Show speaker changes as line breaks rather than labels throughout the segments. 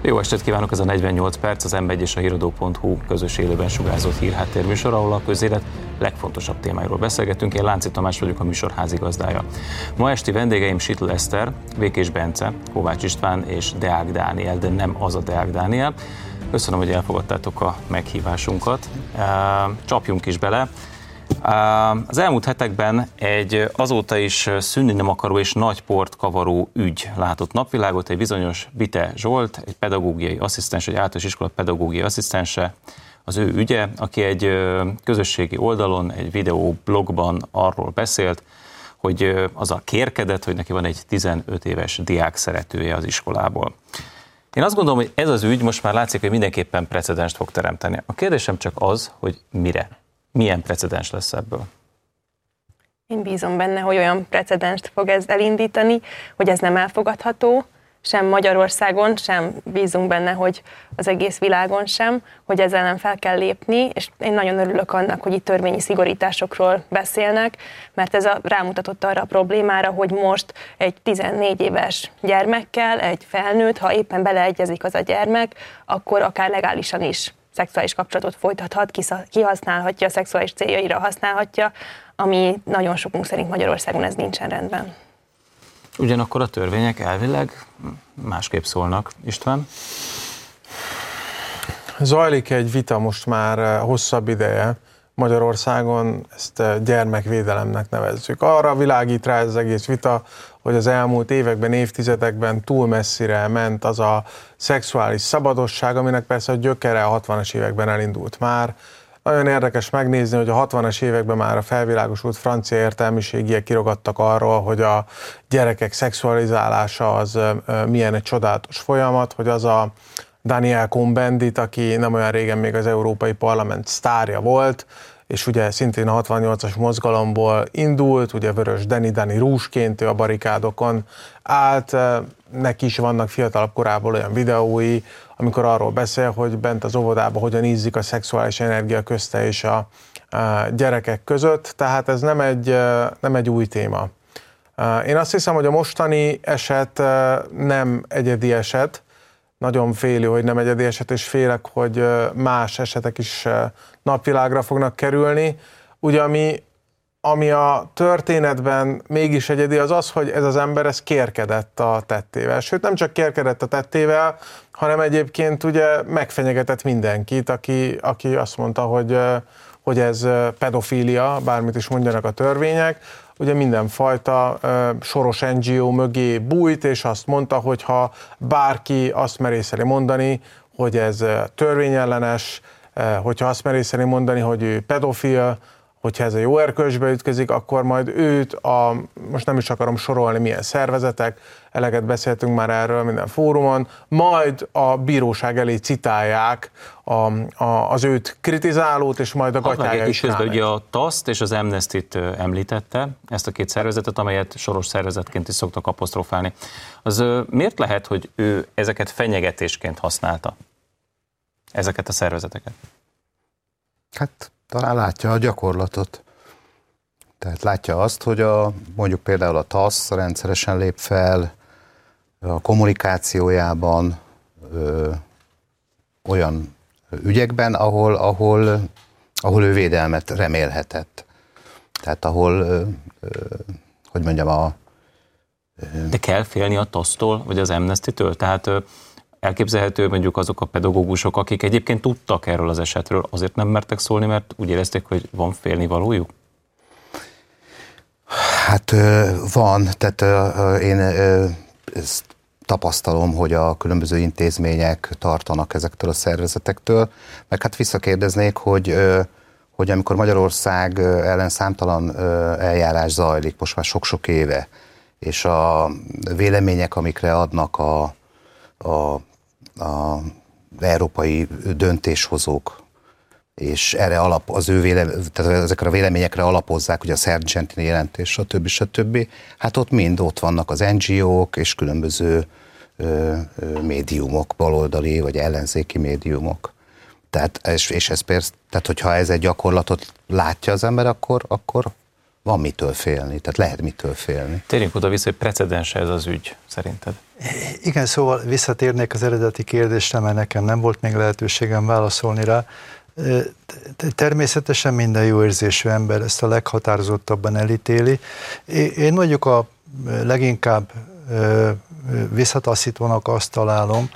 Jó estét kívánok, ez a 48 perc, az m és a híradó.hu közös élőben sugárzott hírháttérműsor, ahol a közélet legfontosabb témáiról beszélgetünk. Én Lánci Tamás vagyok, a műsor házigazdája. Ma esti vendégeim Sitl Eszter, Békés Bence, Kovács István és Deák Dániel, de nem az a Deák Dániel. Köszönöm, hogy elfogadtátok a meghívásunkat. Csapjunk is bele. Az elmúlt hetekben egy azóta is szűnni nem akaró és nagy port kavaró ügy látott napvilágot. Egy bizonyos Bite Zsolt, egy pedagógiai asszisztens, egy általános iskola pedagógiai asszisztense, az ő ügye, aki egy közösségi oldalon, egy videó blogban arról beszélt, hogy az a kérkedett, hogy neki van egy 15 éves diák szeretője az iskolából. Én azt gondolom, hogy ez az ügy most már látszik, hogy mindenképpen precedenst fog teremteni. A kérdésem csak az, hogy mire milyen precedens lesz ebből?
Én bízom benne, hogy olyan precedenst fog ez elindítani, hogy ez nem elfogadható, sem Magyarországon, sem bízunk benne, hogy az egész világon sem, hogy ezzel nem fel kell lépni, és én nagyon örülök annak, hogy itt törvényi szigorításokról beszélnek, mert ez a, rámutatott arra a problémára, hogy most egy 14 éves gyermekkel, egy felnőtt, ha éppen beleegyezik az a gyermek, akkor akár legálisan is szexuális kapcsolatot folytathat, kihasználhatja, szexuális céljaira használhatja, ami nagyon sokunk szerint Magyarországon ez nincsen rendben.
Ugyanakkor a törvények elvileg másképp szólnak. István?
Zajlik egy vita most már eh, hosszabb ideje Magyarországon, ezt eh, gyermekvédelemnek nevezzük. Arra világít rá ez az egész vita, hogy az elmúlt években, évtizedekben túl messzire ment az a szexuális szabadosság, aminek persze a gyökere a 60-as években elindult már. Nagyon érdekes megnézni, hogy a 60-as években már a felvilágosult francia értelmiségiek kirogattak arról, hogy a gyerekek szexualizálása az milyen egy csodálatos folyamat, hogy az a Daniel Cohn-Bendit, aki nem olyan régen még az Európai Parlament sztárja volt, és ugye szintén a 68-as mozgalomból indult, ugye Vörös Deni Dani rúsként ő a barikádokon állt, neki is vannak fiatalabb korából olyan videói, amikor arról beszél, hogy bent az óvodában hogyan ízik a szexuális energia közte és a, gyerekek között, tehát ez nem egy, nem egy új téma. Én azt hiszem, hogy a mostani eset nem egyedi eset, nagyon félő, hogy nem egyedi eset, és félek, hogy más esetek is napvilágra fognak kerülni. Ugye ami, ami a történetben mégis egyedi, az az, hogy ez az ember ez kérkedett a tettével. Sőt, nem csak kérkedett a tettével, hanem egyébként ugye megfenyegetett mindenkit, aki, aki azt mondta, hogy, hogy ez pedofília, bármit is mondjanak a törvények, ugye mindenfajta soros NGO mögé bújt, és azt mondta, hogy ha bárki azt merészeli mondani, hogy ez törvényellenes, hogyha azt merészeli mondani, hogy ő pedofil, hogyha ez a jó erkölcsbe ütközik, akkor majd őt a, most nem is akarom sorolni milyen szervezetek, eleget beszéltünk már erről minden fórumon, majd a bíróság elé citálják a, a, az őt kritizálót, és majd a gatyája is
közben ugye a TASZT és az Amnesty-t említette, ezt a két szervezetet, amelyet soros szervezetként is szoktak apostrofálni. Az miért lehet, hogy ő ezeket fenyegetésként használta? Ezeket a szervezeteket?
Hát talán látja a gyakorlatot. Tehát látja azt, hogy a, mondjuk például a TASZ rendszeresen lép fel a kommunikációjában ö, olyan ügyekben, ahol, ahol, ahol ő védelmet remélhetett. Tehát ahol, ö, ö, hogy mondjam, a...
Ö, De kell félni a TASZ-tól, vagy az Amnesty-től? Tehát elképzelhető mondjuk azok a pedagógusok, akik egyébként tudtak erről az esetről, azért nem mertek szólni, mert úgy érezték, hogy van félnivalójuk?
Hát van, tehát én ezt tapasztalom, hogy a különböző intézmények tartanak ezektől a szervezetektől, meg hát visszakérdeznék, hogy hogy amikor Magyarország ellen számtalan eljárás zajlik, most már sok-sok éve, és a vélemények, amikre adnak a, a a európai döntéshozók, és erre alap, az ő vélem, tehát ezekre a véleményekre alapozzák, hogy a Sargentini jelentés, stb. stb. Hát ott mind ott vannak az NGO-k és különböző ö, ö, médiumok, baloldali vagy ellenzéki médiumok. Tehát, és, és ez persze, tehát hogyha ez egy gyakorlatot látja az ember, akkor, akkor, van mitől félni, tehát lehet mitől félni.
Térjünk oda vissza, hogy precedens ez az ügy, szerinted?
Igen, szóval visszatérnék az eredeti kérdésre, mert nekem nem volt még lehetőségem válaszolni rá. Természetesen minden jó érzésű ember ezt a leghatározottabban elítéli. Én mondjuk a leginkább visszataszítónak azt találom,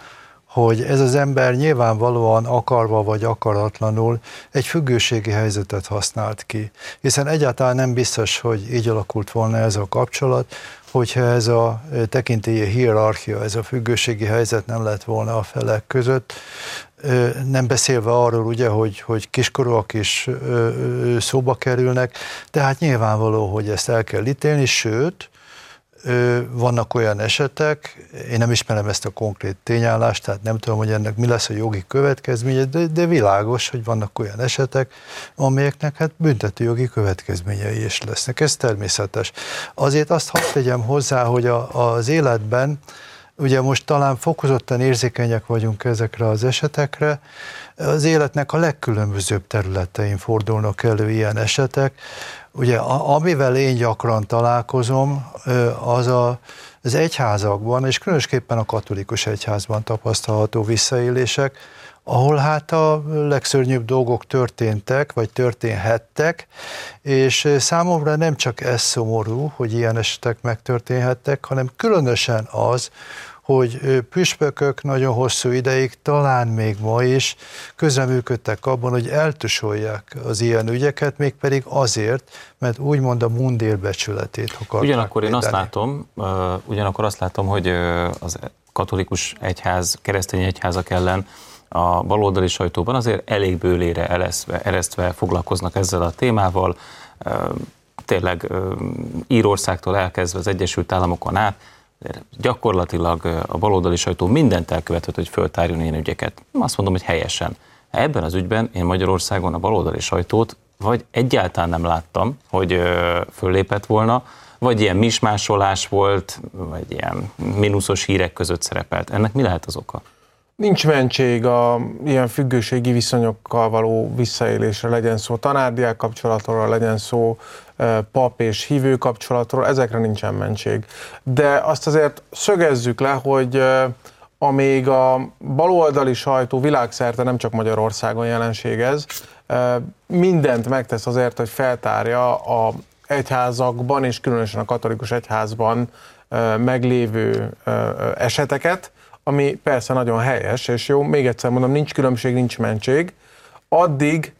hogy ez az ember nyilvánvalóan akarva vagy akaratlanul egy függőségi helyzetet használt ki. Hiszen egyáltalán nem biztos, hogy így alakult volna ez a kapcsolat, hogyha ez a tekintélyi hierarchia, ez a függőségi helyzet nem lett volna a felek között, nem beszélve arról ugye, hogy, hogy kiskorúak is szóba kerülnek, tehát nyilvánvaló, hogy ezt el kell ítélni, sőt, vannak olyan esetek, én nem ismerem ezt a konkrét tényállást, tehát nem tudom, hogy ennek mi lesz a jogi következménye, de, de világos, hogy vannak olyan esetek, amelyeknek hát büntető jogi következményei is lesznek. Ez természetes. Azért azt hadd tegyem hozzá, hogy a, az életben, ugye most talán fokozottan érzékenyek vagyunk ezekre az esetekre, az életnek a legkülönbözőbb területein fordulnak elő ilyen esetek, Ugye, amivel én gyakran találkozom, az a, az egyházakban, és különösképpen a katolikus egyházban tapasztalható visszaélések, ahol hát a legszörnyűbb dolgok történtek, vagy történhettek, és számomra nem csak ez szomorú, hogy ilyen esetek megtörténhettek, hanem különösen az, hogy püspökök nagyon hosszú ideig, talán még ma is közreműködtek abban, hogy eltusolják az ilyen ügyeket, mégpedig azért, mert úgymond a mundér becsületét akarták
Ugyanakkor én azt látom, ugyanakkor azt látom, hogy az katolikus egyház, keresztény egyházak ellen a baloldali sajtóban azért elég bőlére eleszve, eresztve foglalkoznak ezzel a témával, tényleg Írországtól elkezdve az Egyesült Államokon át, gyakorlatilag a baloldali sajtó mindent elkövetett, hogy föltárjon ilyen ügyeket. Azt mondom, hogy helyesen. Ebben az ügyben én Magyarországon a baloldali sajtót vagy egyáltalán nem láttam, hogy föllépett volna, vagy ilyen mismásolás volt, vagy ilyen mínuszos hírek között szerepelt. Ennek mi lehet az oka?
Nincs mentség a ilyen függőségi viszonyokkal való visszaélésre, legyen szó tanárdiák kapcsolatról, legyen szó pap és hívő kapcsolatról, ezekre nincsen mentség. De azt azért szögezzük le, hogy amíg a baloldali sajtó világszerte, nem csak Magyarországon jelenség ez, mindent megtesz azért, hogy feltárja a egyházakban, és különösen a katolikus egyházban meglévő eseteket, ami persze nagyon helyes, és jó, még egyszer mondom, nincs különbség, nincs mentség, addig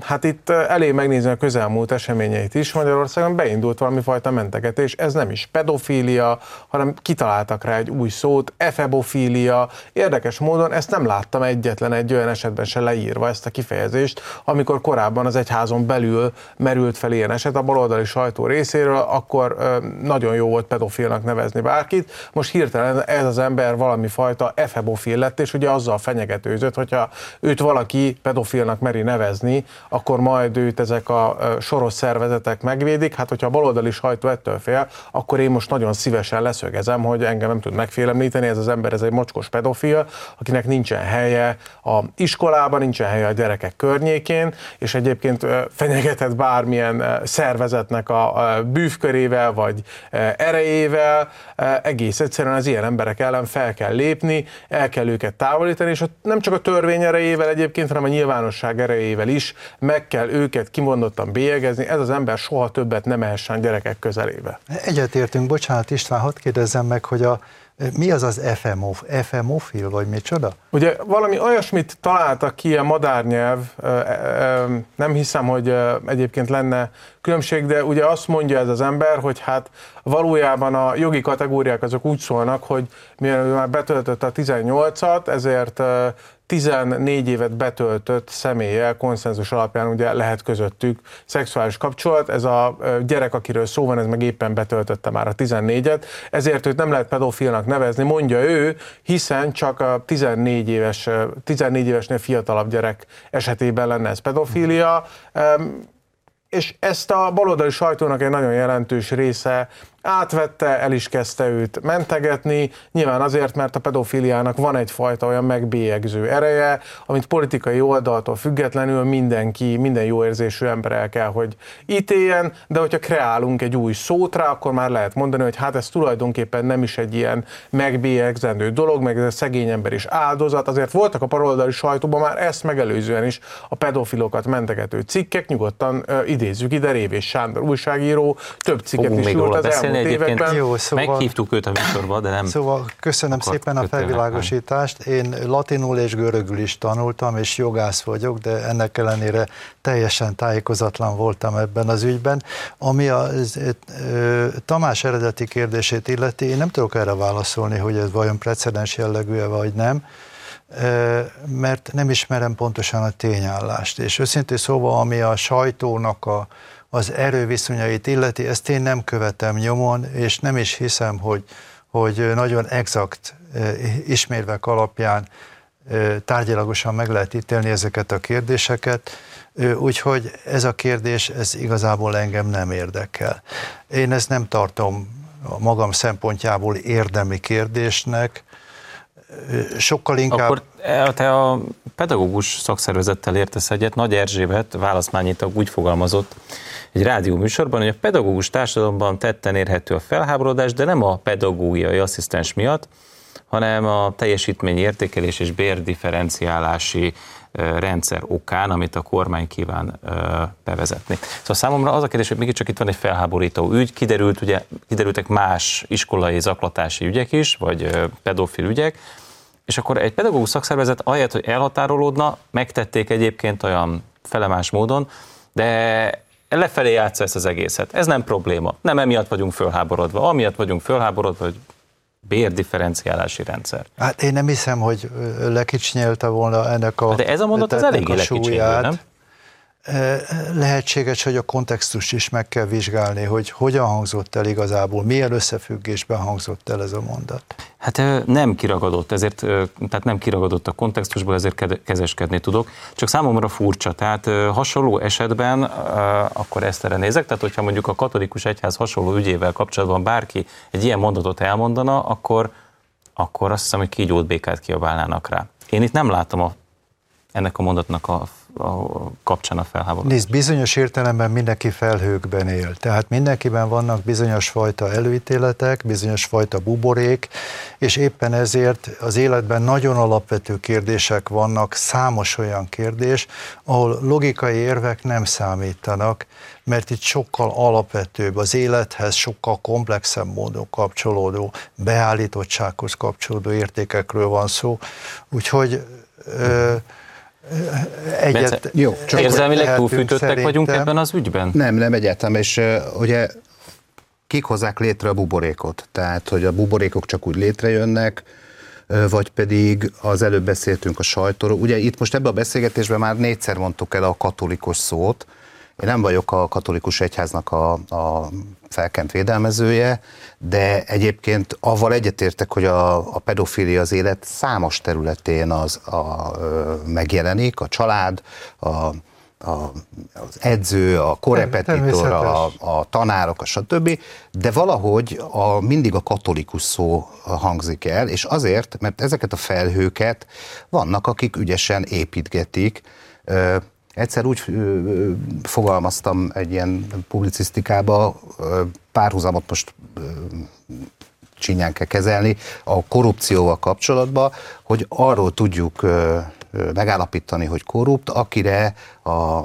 Hát itt elég megnézni a közelmúlt eseményeit is. Magyarországon beindult valami fajta mentegetés. Ez nem is pedofília, hanem kitaláltak rá egy új szót, efebofília. Érdekes módon ezt nem láttam egyetlen egy olyan esetben se leírva ezt a kifejezést, amikor korábban az egyházon belül merült fel ilyen eset a baloldali sajtó részéről, akkor nagyon jó volt pedofilnak nevezni bárkit. Most hirtelen ez az ember valami fajta efebofil lett, és ugye azzal fenyegetőzött, hogyha őt valaki pedofilnak meri nevezni, lépni, akkor majd őt ezek a soros szervezetek megvédik. Hát, hogyha a baloldali sajtó ettől fél, akkor én most nagyon szívesen leszögezem, hogy engem nem tud megfélemlíteni, ez az ember, ez egy mocskos pedofil, akinek nincsen helye a iskolában, nincsen helye a gyerekek környékén, és egyébként fenyegetett bármilyen szervezetnek a bűvkörével vagy erejével, egész egyszerűen az ilyen emberek ellen fel kell lépni, el kell őket távolítani, és nem csak a törvény erejével egyébként, hanem a nyilvánosság erejével is is, meg kell őket kimondottan bélyegezni, ez az ember soha többet nem ehessen gyerekek közelébe.
Egyetértünk, bocsánat István, hadd kérdezzem meg, hogy a mi az az FMO, FMOfil, vagy micsoda?
Ugye valami olyasmit találtak ki a madárnyelv, nem hiszem, hogy egyébként lenne különbség, de ugye azt mondja ez az ember, hogy hát valójában a jogi kategóriák azok úgy szólnak, hogy mivel már betöltött a 18-at, ezért 14 évet betöltött személlyel konszenzus alapján ugye lehet közöttük szexuális kapcsolat. Ez a gyerek, akiről szó van, ez meg éppen betöltötte már a 14-et, ezért őt nem lehet pedofilnak nevezni, mondja ő, hiszen csak a 14 éves, 14 évesnél fiatalabb gyerek esetében lenne ez pedofília. És ezt a baloldali sajtónak egy nagyon jelentős része átvette, el is kezdte őt mentegetni, nyilván azért, mert a pedofiliának van egyfajta olyan megbélyegző ereje, amit politikai oldaltól függetlenül mindenki, minden jó érzésű ember el kell, hogy ítéljen, de hogyha kreálunk egy új szót rá, akkor már lehet mondani, hogy hát ez tulajdonképpen nem is egy ilyen megbélyegzendő dolog, meg ez a szegény ember is áldozat, azért voltak a paroldali sajtóban már ezt megelőzően is a pedofilokat mentegető cikkek, nyugodtan uh, idézzük ide Révés Sándor újságíró, több cikket
Fogunk
is írt az
beszélni egyébként.
Jó, szóval-
Meghívtuk őt a műsorba, de nem
Szóval köszönöm szépen a felvilágosítást. Én latinul és görögül is tanultam, és jogász vagyok, de ennek ellenére teljesen tájékozatlan voltam ebben az ügyben. Ami a Tamás eredeti kérdését illeti, én nem tudok erre válaszolni, hogy ez vajon precedens jellegű vagy nem, mert nem ismerem pontosan a tényállást. És őszintén szóval, ami a sajtónak a, az erőviszonyait illeti, ezt én nem követem nyomon, és nem is hiszem, hogy, hogy nagyon exakt ismérvek alapján tárgyilagosan meg lehet ítélni ezeket a kérdéseket, úgyhogy ez a kérdés, ez igazából engem nem érdekel. Én ezt nem tartom a magam szempontjából érdemi kérdésnek, sokkal inkább...
Akkor e, te a pedagógus szakszervezettel értesz egyet, Nagy Erzsébet válaszmányítag úgy fogalmazott egy rádió műsorban, hogy a pedagógus társadalomban tetten érhető a felháborodás, de nem a pedagógiai asszisztens miatt, hanem a teljesítmény értékelés és bérdifferenciálási rendszer okán, amit a kormány kíván bevezetni. Szóval számomra az a kérdés, hogy mégiscsak itt van egy felháborító ügy, kiderült, ugye, kiderültek más iskolai zaklatási ügyek is, vagy pedofil ügyek, és akkor egy pedagógus szakszervezet ahelyett, hogy elhatárolódna, megtették egyébként olyan felemás módon, de lefelé játsza ezt az egészet. Ez nem probléma. Nem emiatt vagyunk fölháborodva. Amiatt vagyunk fölháborodva, hogy bérdifferenciálási rendszer.
Hát én nem hiszem, hogy lekicsinyelte volna ennek a
De ez a mondat az eléggé lekicsinyelő, nem?
Lehetséges, hogy a kontextust is meg kell vizsgálni, hogy hogyan hangzott el igazából, milyen összefüggésben hangzott el ez a mondat.
Hát nem kiragadott, ezért, tehát nem kiragadott a kontextusból, ezért kezeskedni tudok. Csak számomra furcsa, tehát hasonló esetben, akkor ezt erre nézek, tehát hogyha mondjuk a katolikus egyház hasonló ügyével kapcsolatban bárki egy ilyen mondatot elmondana, akkor, akkor azt hiszem, hogy kígyót békát kiabálnának rá. Én itt nem látom a, ennek a mondatnak a a kapcsán a felháborodás?
Nézd, bizonyos értelemben mindenki felhőkben él. Tehát mindenkiben vannak bizonyos fajta előítéletek, bizonyos fajta buborék, és éppen ezért az életben nagyon alapvető kérdések vannak, számos olyan kérdés, ahol logikai érvek nem számítanak, mert itt sokkal alapvetőbb, az élethez sokkal komplexebb módon kapcsolódó, beállítottsághoz kapcsolódó értékekről van szó. Úgyhogy ö,
egyet... Bence, jó, csak érzelmileg túlfűtöttek vagyunk ebben az ügyben?
Nem, nem egyáltalán, és uh, ugye kik hozzák létre a buborékot? Tehát, hogy a buborékok csak úgy létrejönnek, vagy pedig az előbb beszéltünk a sajtóról. Ugye itt most ebben a beszélgetésben már négyszer mondtuk el a katolikus szót. Én nem vagyok a katolikus egyháznak a, a felkent védelmezője, de egyébként avval egyetértek, hogy a, a pedofilia az élet számos területén az a, a, megjelenik, a család, a, a, az edző, a korepetitor, a, a tanárok, a stb., de valahogy a, mindig a katolikus szó hangzik el, és azért, mert ezeket a felhőket vannak, akik ügyesen építgetik, Egyszer úgy fogalmaztam egy ilyen publicisztikába, párhuzamot most csinyán kell kezelni, a korrupcióval kapcsolatban, hogy arról tudjuk megállapítani, hogy korrupt, akire a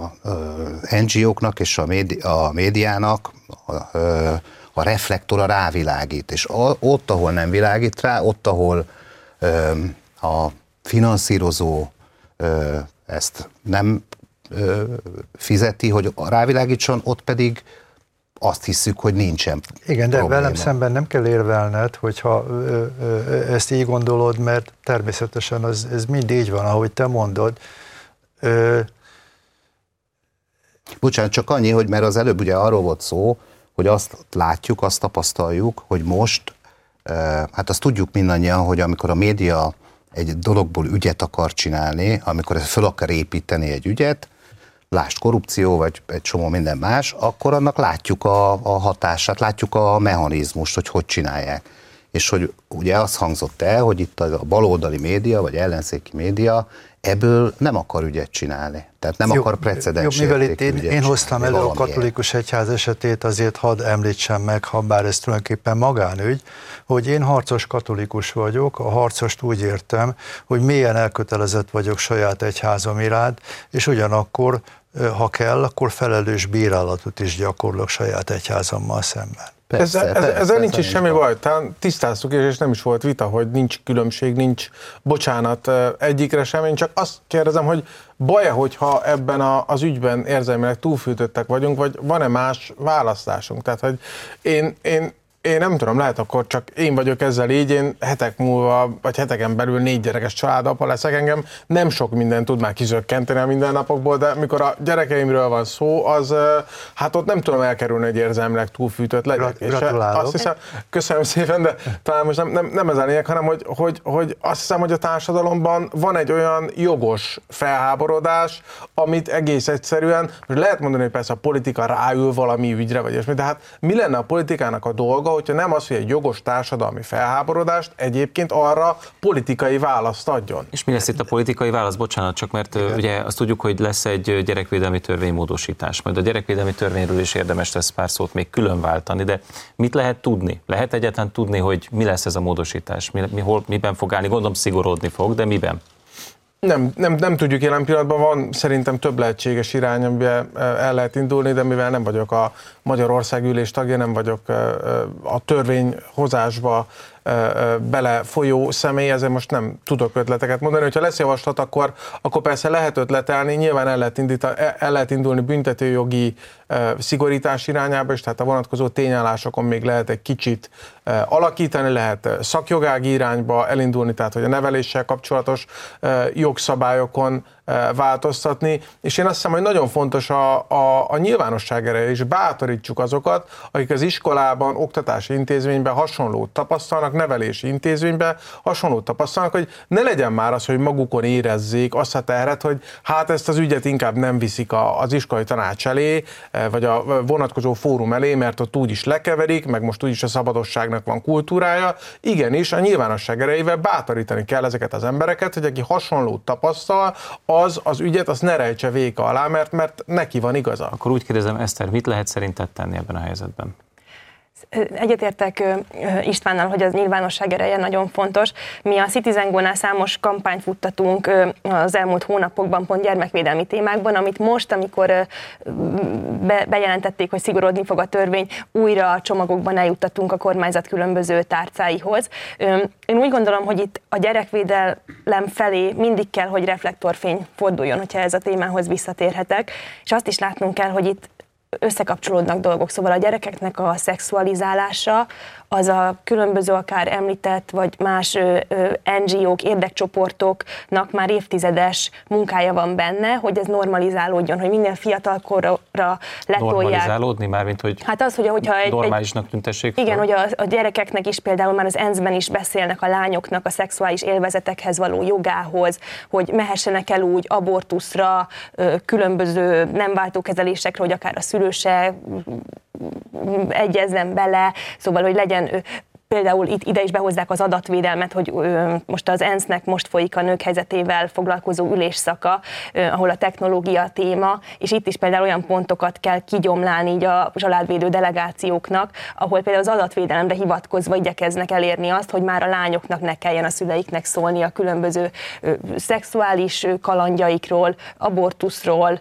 NGO-knak és a, médi, a médiának a, a reflektora rávilágít. És ott, ahol nem világít rá, ott, ahol a finanszírozó ezt nem fizeti, hogy rávilágítson, ott pedig azt hiszük, hogy nincsen
Igen, de probléma. velem szemben nem kell érvelned, hogyha ö, ö, ezt így gondolod, mert természetesen az, ez mind így van, ahogy te mondod. Ö,
Bocsánat, csak annyi, hogy mert az előbb ugye arról volt szó, hogy azt látjuk, azt tapasztaljuk, hogy most, hát azt tudjuk mindannyian, hogy amikor a média egy dologból ügyet akar csinálni, amikor fel akar építeni egy ügyet, lást korrupció, vagy egy csomó minden más, akkor annak látjuk a, a hatását, látjuk a mechanizmust, hogy hogy csinálják. És hogy ugye az hangzott el, hogy itt a baloldali média, vagy ellenzéki média ebből nem akar ügyet csinálni. Tehát nem akar precedens
Mivel itt én, én hoztam elő a katolikus egyház esetét, azért hadd említsem meg, ha bár ez tulajdonképpen magánügy, hogy én harcos katolikus vagyok, a harcost úgy értem, hogy mélyen elkötelezett vagyok saját egyházam iránt, és ugyanakkor, ha kell, akkor felelős bírálatot is gyakorlok saját egyházammal szemben.
Persze, ezzel, persze, ezzel nincs is semmi baj, talán tisztáztuk, és nem is volt vita, hogy nincs különbség, nincs bocsánat egyikre sem. Én csak azt kérdezem, hogy baj-e, hogyha ebben a, az ügyben érzelmileg túlfűtöttek vagyunk, vagy van-e más választásunk? Tehát, hogy én, én én nem tudom, lehet akkor csak én vagyok ezzel így, én hetek múlva, vagy heteken belül négy gyerekes családapa leszek engem, nem sok minden tud már kizökkenteni a mindennapokból, de mikor a gyerekeimről van szó, az hát ott nem tudom elkerülni, hogy érzelmileg túlfűtött legyek.
Gratulálok.
Azt hiszem, köszönöm szépen, de talán most nem, nem, nem ez a lényeg, hanem hogy, hogy, hogy azt hiszem, hogy a társadalomban van egy olyan jogos felháborodás, amit egész egyszerűen, most lehet mondani, hogy persze a politika ráül valami ügyre, vagy ilyesmi, de hát mi lenne a politikának a dolga, hogyha nem az, hogy egy jogos társadalmi felháborodást egyébként arra politikai választ adjon.
És mi lesz itt a politikai válasz? Bocsánat, csak mert Igen. ugye azt tudjuk, hogy lesz egy gyerekvédelmi törvénymódosítás. Majd a gyerekvédelmi törvényről is érdemes lesz pár szót még külön váltani, de mit lehet tudni? Lehet egyáltalán tudni, hogy mi lesz ez a módosítás? Mi, mi, hol, miben fog állni? Gondolom szigorodni fog, de miben?
Nem, nem, nem tudjuk jelen pillanatban, van szerintem több lehetséges irány, amiben el lehet indulni, de mivel nem vagyok a Magyarország ülés tagja, nem vagyok a törvényhozásba belefolyó személy, ezért most nem tudok ötleteket mondani. Hogyha lesz javaslat, akkor, akkor persze lehet ötletelni, nyilván el lehet, indítani, el lehet indulni büntetőjogi szigorítás irányába, és tehát a vonatkozó tényállásokon még lehet egy kicsit alakítani, lehet szakjogági irányba elindulni, tehát hogy a neveléssel kapcsolatos jogszabályokon változtatni, és én azt hiszem, hogy nagyon fontos a, a, a nyilvánosság ereje, és bátorítsuk azokat, akik az iskolában, oktatási intézményben hasonlót tapasztalnak, nevelési intézményben hasonlót tapasztalnak, hogy ne legyen már az, hogy magukon érezzék azt a terhet, hogy hát ezt az ügyet inkább nem viszik a, az iskolai tanács elé, vagy a vonatkozó fórum elé, mert ott úgyis lekeverik, meg most úgyis a szabadosságnak van kultúrája. Igenis, a nyilvánosság erejével bátorítani kell ezeket az embereket, hogy aki hasonlót tapasztal, az az ügyet azt ne rejtse véka alá, mert, mert neki van igaza.
Akkor úgy kérdezem, Eszter, mit lehet szerinted tenni ebben a helyzetben?
Egyetértek Istvánnal, hogy az nyilvánosság ereje nagyon fontos. Mi a Citizen Go-nál számos kampányt futtatunk az elmúlt hónapokban pont gyermekvédelmi témákban, amit most, amikor be, bejelentették, hogy szigorodni fog a törvény, újra a csomagokban eljuttatunk a kormányzat különböző tárcáihoz. Én úgy gondolom, hogy itt a gyerekvédelem felé mindig kell, hogy reflektorfény forduljon, hogyha ez a témához visszatérhetek, és azt is látnunk kell, hogy itt összekapcsolódnak dolgok. Szóval a gyerekeknek a szexualizálása az a különböző akár említett, vagy más NGO-k, érdekcsoportoknak már évtizedes munkája van benne, hogy ez normalizálódjon, hogy minél fiatalkorra letolják.
Normalizálódni már, mint hogy
hát az, hogy, hogyha egy,
normálisnak tüntessék
Igen, hogy a, a gyerekeknek is például már az ENSZ-ben is beszélnek a lányoknak a szexuális élvezetekhez való jogához, hogy mehessenek el úgy abortuszra, különböző nem váltó kezelésekre, hogy akár a szülőse egyezzen bele, szóval, hogy legyen dann äh, például itt ide is behozzák az adatvédelmet, hogy most az ENSZ-nek most folyik a nők helyzetével foglalkozó ülésszaka, ahol a technológia a téma, és itt is például olyan pontokat kell kigyomlálni így a családvédő delegációknak, ahol például az adatvédelemre hivatkozva igyekeznek elérni azt, hogy már a lányoknak ne kelljen a szüleiknek szólni a különböző szexuális kalandjaikról, abortuszról,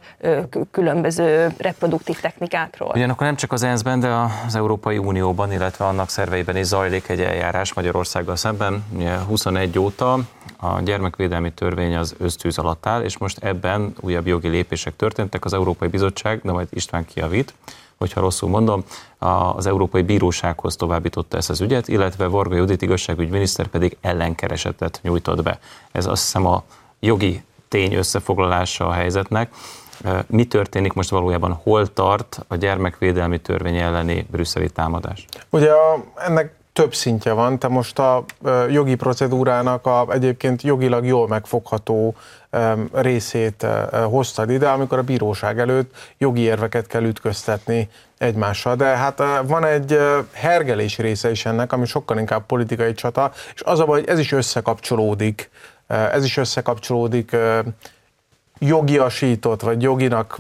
különböző reproduktív technikákról.
Ugyanakkor nem csak az ENSZ-ben, de az Európai Unióban, illetve annak szerveiben is zajlik zajlik egy eljárás Magyarországgal szemben. 21 óta a gyermekvédelmi törvény az öztűz alatt áll, és most ebben újabb jogi lépések történtek. Az Európai Bizottság, de majd István kiavít, hogyha rosszul mondom, az Európai Bírósághoz továbbította ezt az ügyet, illetve Varga Judit igazságügyminiszter pedig ellenkeresetet nyújtott be. Ez azt hiszem a jogi tény összefoglalása a helyzetnek. Mi történik most valójában? Hol tart a gyermekvédelmi törvény elleni brüsszeli támadás?
Ugye ennek több szintje van. Te most a jogi procedúrának a egyébként jogilag jól megfogható részét hoztad ide, amikor a bíróság előtt jogi érveket kell ütköztetni egymással. De hát van egy hergelés része is ennek, ami sokkal inkább politikai csata, és az a baj, hogy ez is összekapcsolódik, ez is összekapcsolódik jogiasított, vagy joginak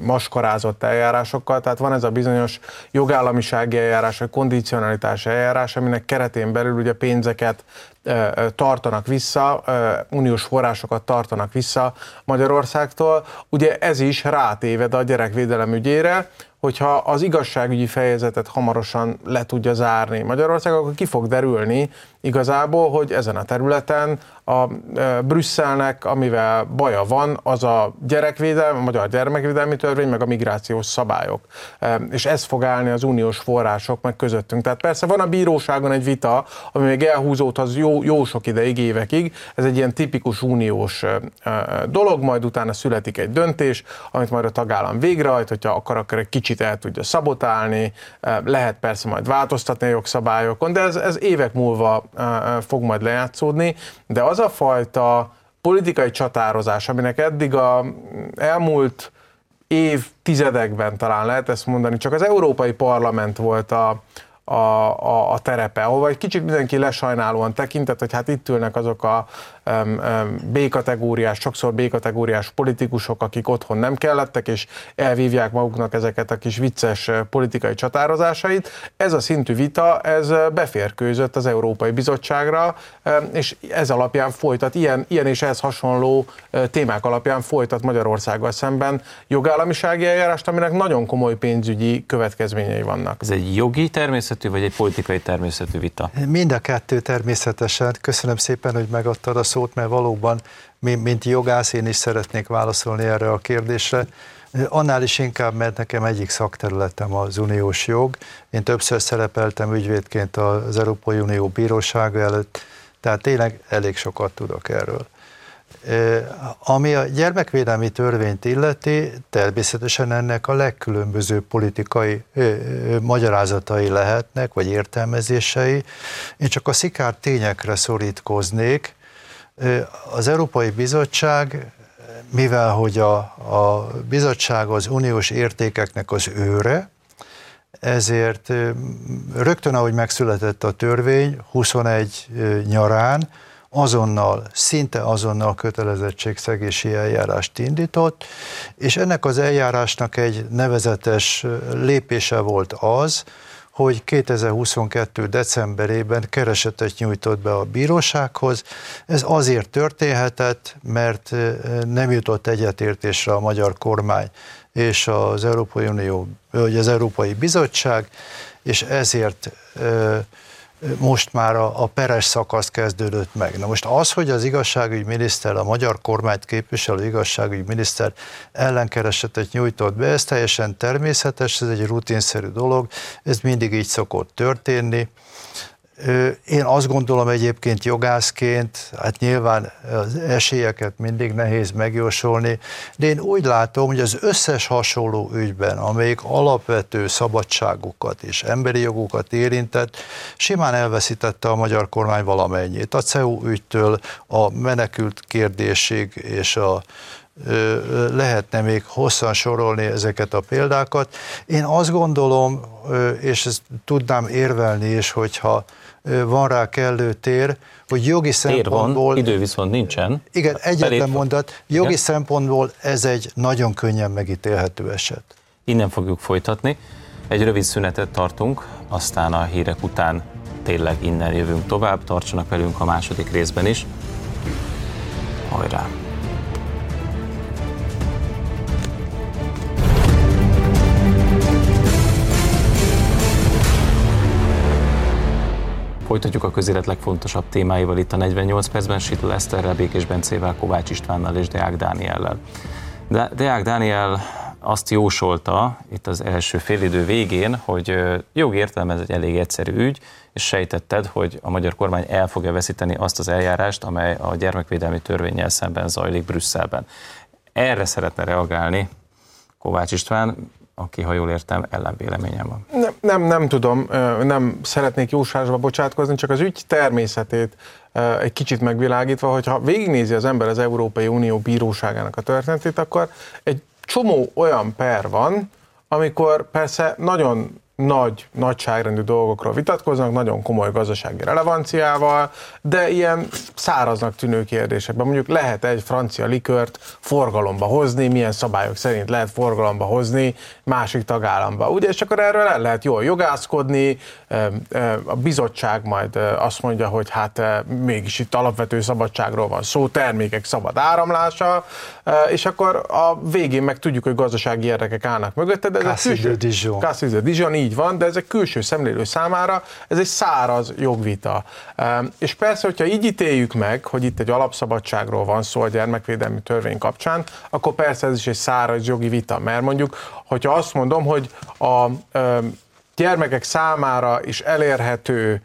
maskarázott eljárásokkal, tehát van ez a bizonyos jogállamisági eljárás, vagy kondicionalitás eljárás, aminek keretén belül ugye pénzeket tartanak vissza, uniós forrásokat tartanak vissza Magyarországtól. Ugye ez is rátéved a gyerekvédelem ügyére, hogyha az igazságügyi fejezetet hamarosan le tudja zárni Magyarország, akkor ki fog derülni igazából, hogy ezen a területen a e, Brüsszelnek, amivel baja van, az a gyerekvédelmi, a magyar gyermekvédelmi törvény, meg a migrációs szabályok. E, és ez fog állni az uniós források meg közöttünk. Tehát persze van a bíróságon egy vita, ami még elhúzódhat jó, jó sok ideig, évekig. Ez egy ilyen tipikus uniós e, dolog, majd utána születik egy döntés, amit majd a tagállam végrehajt, hogyha akar, akkor egy kicsit el tudja szabotálni, lehet persze majd változtatni a jogszabályokon, de ez, ez évek múlva fog majd lejátszódni, de az a fajta politikai csatározás, aminek eddig a elmúlt évtizedekben talán lehet ezt mondani, csak az Európai Parlament volt a, a, a, a terepe, ahova egy kicsit mindenki lesajnálóan tekintett, hogy hát itt ülnek azok a B-kategóriás, sokszor B-kategóriás politikusok, akik otthon nem kellettek, és elvívják maguknak ezeket a kis vicces politikai csatározásait. Ez a szintű vita, ez beférkőzött az Európai Bizottságra, és ez alapján folytat, ilyen, ilyen és ez hasonló témák alapján folytat Magyarországgal szemben jogállamisági eljárást, aminek nagyon komoly pénzügyi következményei vannak.
Ez egy jogi természetű, vagy egy politikai természetű vita?
Mind a kettő természetesen. Köszönöm szépen, hogy megadtad a szót, mert valóban, mint jogász, én is szeretnék válaszolni erre a kérdésre. Annál is inkább, mert nekem egyik szakterületem az uniós jog. Én többször szerepeltem ügyvédként az Európai Unió bírósága előtt, tehát tényleg elég sokat tudok erről. Ami a gyermekvédelmi törvényt illeti, természetesen ennek a legkülönbözőbb politikai magyarázatai lehetnek, vagy értelmezései. Én csak a szikár tényekre szorítkoznék, az Európai Bizottság, mivel hogy a, a bizottság az uniós értékeknek az őre, ezért rögtön, ahogy megszületett a törvény, 21 nyarán, azonnal, szinte azonnal kötelezettségszegési eljárást indított, és ennek az eljárásnak egy nevezetes lépése volt az, hogy 2022. decemberében keresetet nyújtott be a bírósághoz. Ez azért történhetett, mert nem jutott egyetértésre a magyar kormány és az Európai Unió, vagy az Európai Bizottság, és ezért most már a, a peres szakasz kezdődött meg. Na most az, hogy az igazságügyi miniszter, a magyar kormányt képviselő igazságügyi miniszter ellenkeresetet nyújtott be, ez teljesen természetes, ez egy rutinszerű dolog, ez mindig így szokott történni. Én azt gondolom egyébként jogászként, hát nyilván az esélyeket mindig nehéz megjósolni, de én úgy látom, hogy az összes hasonló ügyben, amelyik alapvető szabadságokat és emberi jogokat érintett, simán elveszítette a magyar kormány valamennyit. A CEU ügytől a menekült kérdésig és a lehetne még hosszan sorolni ezeket a példákat. Én azt gondolom, és ezt tudnám érvelni is, hogyha van rá kellő tér, hogy jogi szempontból...
Van, idő viszont nincsen.
Igen, egyetlen mondat. Jogi igen. szempontból ez egy nagyon könnyen megítélhető eset.
Innen fogjuk folytatni. Egy rövid szünetet tartunk, aztán a hírek után tényleg innen jövünk tovább. Tartsanak velünk a második részben is. Hajrá! Folytatjuk a közélet legfontosabb témáival itt a 48 percben, Sitl Eszterrel, Békés Bencével, Kovács Istvánnal és Deák Dániellel. De Deák Dániel azt jósolta itt az első félidő végén, hogy jogi értelme ez egy elég egyszerű ügy, és sejtetted, hogy a magyar kormány el fogja veszíteni azt az eljárást, amely a gyermekvédelmi törvényel szemben zajlik Brüsszelben. Erre szeretne reagálni Kovács István, aki, ha jól értem, ellenvéleményem van.
Nem, nem, tudom, nem szeretnék jósásba bocsátkozni, csak az ügy természetét egy kicsit megvilágítva, hogyha végignézi az ember az Európai Unió bíróságának a történetét, akkor egy csomó olyan per van, amikor persze nagyon nagy, nagyságrendű dolgokról vitatkoznak, nagyon komoly gazdasági relevanciával, de ilyen száraznak tűnő kérdésekben. Mondjuk lehet egy francia likört forgalomba hozni, milyen szabályok szerint lehet forgalomba hozni másik tagállamba. Ugye, és akkor erről el lehet jól jogászkodni, a bizottság majd azt mondja, hogy hát mégis itt alapvető szabadságról van szó, termékek szabad áramlása, és akkor a végén meg tudjuk, hogy gazdasági érdekek állnak mögötte, de ez
a
Dijon. Dijon, így van, de ez egy külső szemlélő számára ez egy száraz jogvita. És persze, hogyha így ítéljük meg, hogy itt egy alapszabadságról van szó a gyermekvédelmi törvény kapcsán, akkor persze ez is egy száraz jogi vita, mert mondjuk, hogyha azt mondom, hogy a gyermekek számára is elérhető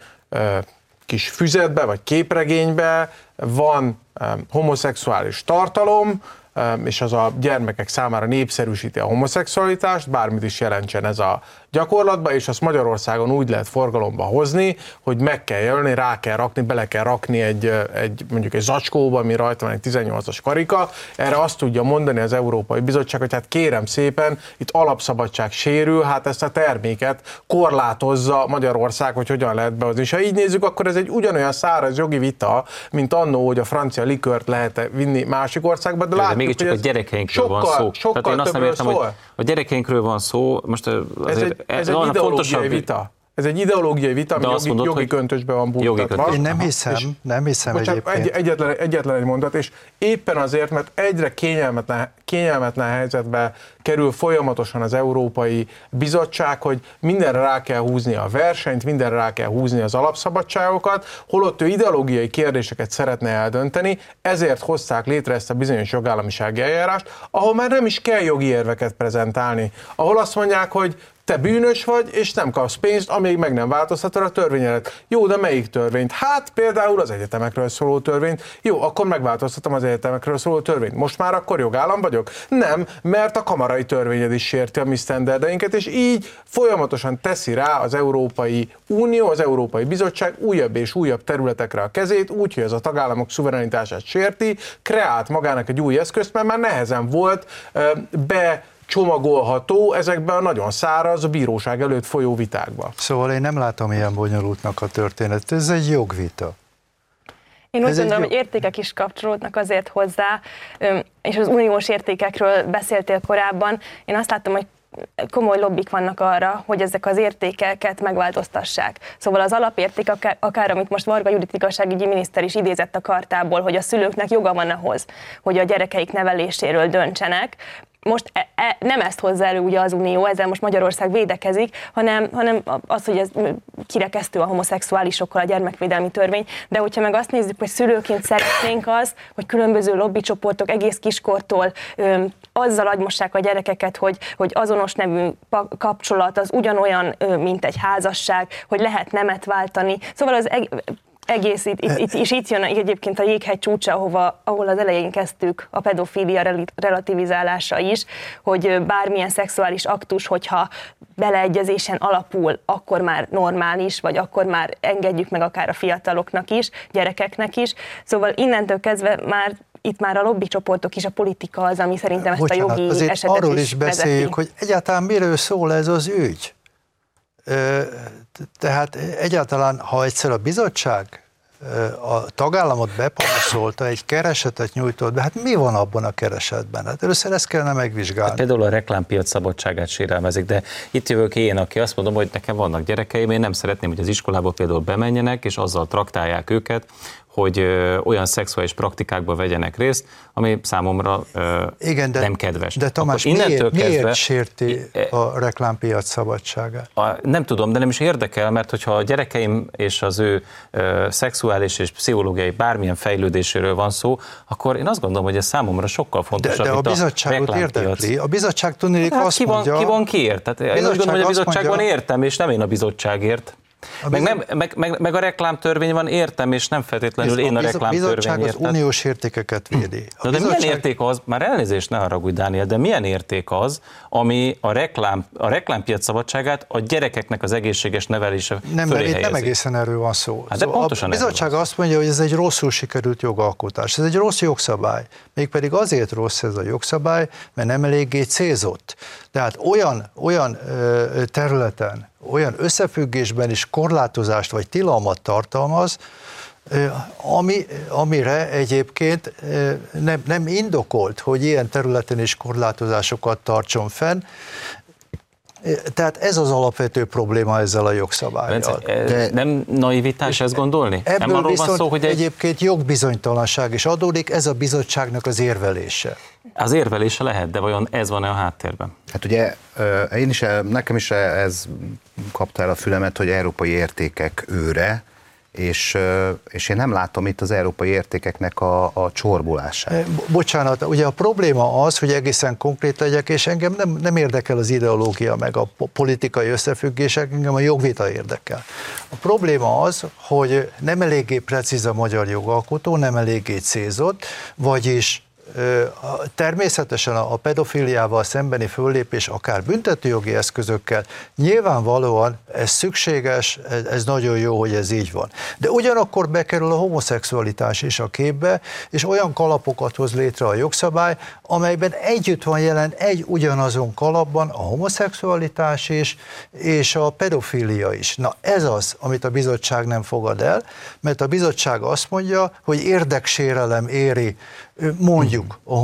kis füzetbe vagy képregénybe van homoszexuális tartalom, és az a gyermekek számára népszerűsíti a homoszexualitást, bármit is jelentsen ez a gyakorlatban, és azt Magyarországon úgy lehet forgalomba hozni, hogy meg kell jelölni, rá kell rakni, bele kell rakni egy, egy mondjuk egy zacskóba, ami rajta van egy 18-as karika. Erre azt tudja mondani az Európai Bizottság, hogy hát kérem szépen, itt alapszabadság sérül, hát ezt a terméket korlátozza Magyarország, hogy hogyan lehet behozni. És ha így nézzük, akkor ez egy ugyanolyan száraz jogi vita, mint annó, hogy a francia likört lehet vinni másik országba,
de, de mégiscsak a gyerekeinkről sokkal, van szó.
Sokkal Tehát én azt nem értem, szól. hogy
a gyerekeinkről van szó, most
ez egy, ez egy ideológiai vita. Ez egy ideológiai vita, ami jogi, mondod, jogi köntösben van buktatva.
Én nem hiszem, nem hiszem bocsánat, egyébként.
Egy, egyetlen, egyetlen egy mondat, és éppen azért, mert egyre kényelmetlen, kényelmetlen helyzetbe kerül folyamatosan az Európai Bizottság, hogy mindenre rá kell húzni a versenyt, mindenre rá kell húzni az alapszabadságokat, holott ő ideológiai kérdéseket szeretne eldönteni, ezért hozták létre ezt a bizonyos jogállamisági eljárást, ahol már nem is kell jogi érveket prezentálni, ahol azt mondják, hogy te bűnös vagy, és nem kapsz pénzt, amíg meg nem változtatod a törvényelet. Jó, de melyik törvényt? Hát például az egyetemekről szóló törvényt. Jó, akkor megváltoztatom az egyetemekről szóló törvényt. Most már akkor jogállam vagyok? Nem, mert a kamarai törvényed is sérti a mi sztenderdeinket, és így folyamatosan teszi rá az Európai Unió, az Európai Bizottság újabb és újabb területekre a kezét, úgy, hogy az a tagállamok szuverenitását sérti, kreált magának egy új eszközt, mert már nehezen volt be csomagolható ezekben a nagyon száraz, a bíróság előtt folyó vitákba.
Szóval én nem látom ilyen bonyolultnak a történet. Ez egy jogvita.
Én úgy Ez gondolom, hogy értékek is kapcsolódnak azért hozzá, és az uniós értékekről beszéltél korábban. Én azt látom, hogy komoly lobbik vannak arra, hogy ezek az értékeket megváltoztassák. Szóval az alapérték, akár, akár amit most Varga Judit igazságügyi miniszter is idézett a kartából, hogy a szülőknek joga van ahhoz, hogy a gyerekeik neveléséről döntsenek, most e, e, nem ezt hozza elő ugye az Unió, ezzel most Magyarország védekezik, hanem, hanem az, hogy ez kirekesztő a homoszexuálisokkal a gyermekvédelmi törvény, de hogyha meg azt nézzük, hogy szülőként szeretnénk az, hogy különböző lobbycsoportok egész kiskortól ö, azzal agymossák a gyerekeket, hogy, hogy azonos nevű kapcsolat az ugyanolyan, ö, mint egy házasság, hogy lehet nemet váltani. Szóval az egész itt, itt, itt, és itt jön egyébként a jéghegy csúcsa, ahova, ahol az elején kezdtük a pedofília relativizálása is, hogy bármilyen szexuális aktus, hogyha beleegyezésen alapul, akkor már normális, vagy akkor már engedjük meg akár a fiataloknak is, gyerekeknek is. Szóval innentől kezdve már itt már a lobby csoportok is, a politika az, ami szerintem ezt Bocsánat, a jogi azért esetet
arról is, is beszéljük, vezeti. hogy egyáltalán miről szól ez az ügy. Tehát egyáltalán, ha egyszer a bizottság a tagállamot bepanaszolta, egy keresetet nyújtott be, hát mi van abban a keresetben? Hát először ezt kellene megvizsgálni. Hát
például a reklámpiac szabadságát sérelmezik, de itt jövök én, aki azt mondom, hogy nekem vannak gyerekeim, én nem szeretném, hogy az iskolába például bemenjenek, és azzal traktálják őket, hogy ö, olyan szexuális praktikákba vegyenek részt, ami számomra ö,
Igen, de,
nem kedves.
De Tamás, Akkor miért, kezdve, miért sérti a reklámpiac szabadságát?
A, nem tudom, de nem is érdekel, mert hogyha a gyerekeim és az ő ö, szexuális és pszichológiai bármilyen fejlődéséről van szó, akkor én azt gondolom, hogy ez számomra sokkal fontosabb.
De, de a bizottságot a érdekli. A bizottság tudnék hát azt
ki van,
mondja...
Ki van kiért? Tehát én azt gondolom, hogy a bizottságban mondja, értem, és nem én a bizottságért. A meg, nem, meg, meg, meg a reklámtörvény van, értem, és nem feltétlenül én a, a reklámtörvény A bizottság
az uniós értékeket védi.
A de bizottság... milyen érték az, már elnézést ne haragudj, Dániel, de milyen érték az, ami a, reklám, a reklámpiac szabadságát a gyerekeknek az egészséges nevelése
Nem, mert itt nem egészen erről van szó.
Hát de szóval pontosan
a bizottság azt mondja, hogy ez egy rosszul sikerült jogalkotás, ez egy rossz jogszabály. Mégpedig azért rossz ez a jogszabály, mert nem eléggé célzott. Tehát olyan, olyan területen, olyan összefüggésben is korlátozást vagy tilalmat tartalmaz, ami, amire egyébként nem, nem indokolt, hogy ilyen területen is korlátozásokat tartson fenn, tehát ez az alapvető probléma ezzel a jogszabályjal.
De nem naivitás ezt gondolni?
Ebből
nem
viszont van szó, hogy egy... egyébként jogbizonytalanság is adódik, ez a bizottságnak az érvelése.
Az érvelése lehet, de vajon ez van-e a háttérben?
Hát ugye én is, nekem is ez kapta el a fülemet, hogy európai értékek őre, és, és én nem látom itt az európai értékeknek a, a csorbulását.
Bocsánat, ugye a probléma az, hogy egészen konkrét legyek, és engem nem, nem érdekel az ideológia, meg a politikai összefüggések, engem a jogvita érdekel. A probléma az, hogy nem eléggé precíz a magyar jogalkotó, nem eléggé célzott, vagyis Természetesen a pedofiliával szembeni föllépés akár büntetőjogi eszközökkel nyilvánvalóan ez szükséges, ez nagyon jó, hogy ez így van. De ugyanakkor bekerül a homoszexualitás is a képbe, és olyan kalapokat hoz létre a jogszabály, amelyben együtt van jelen egy ugyanazon kalapban a homoszexualitás is, és a pedofilia is. Na ez az, amit a bizottság nem fogad el, mert a bizottság azt mondja, hogy érdeksérelem éri mondjuk a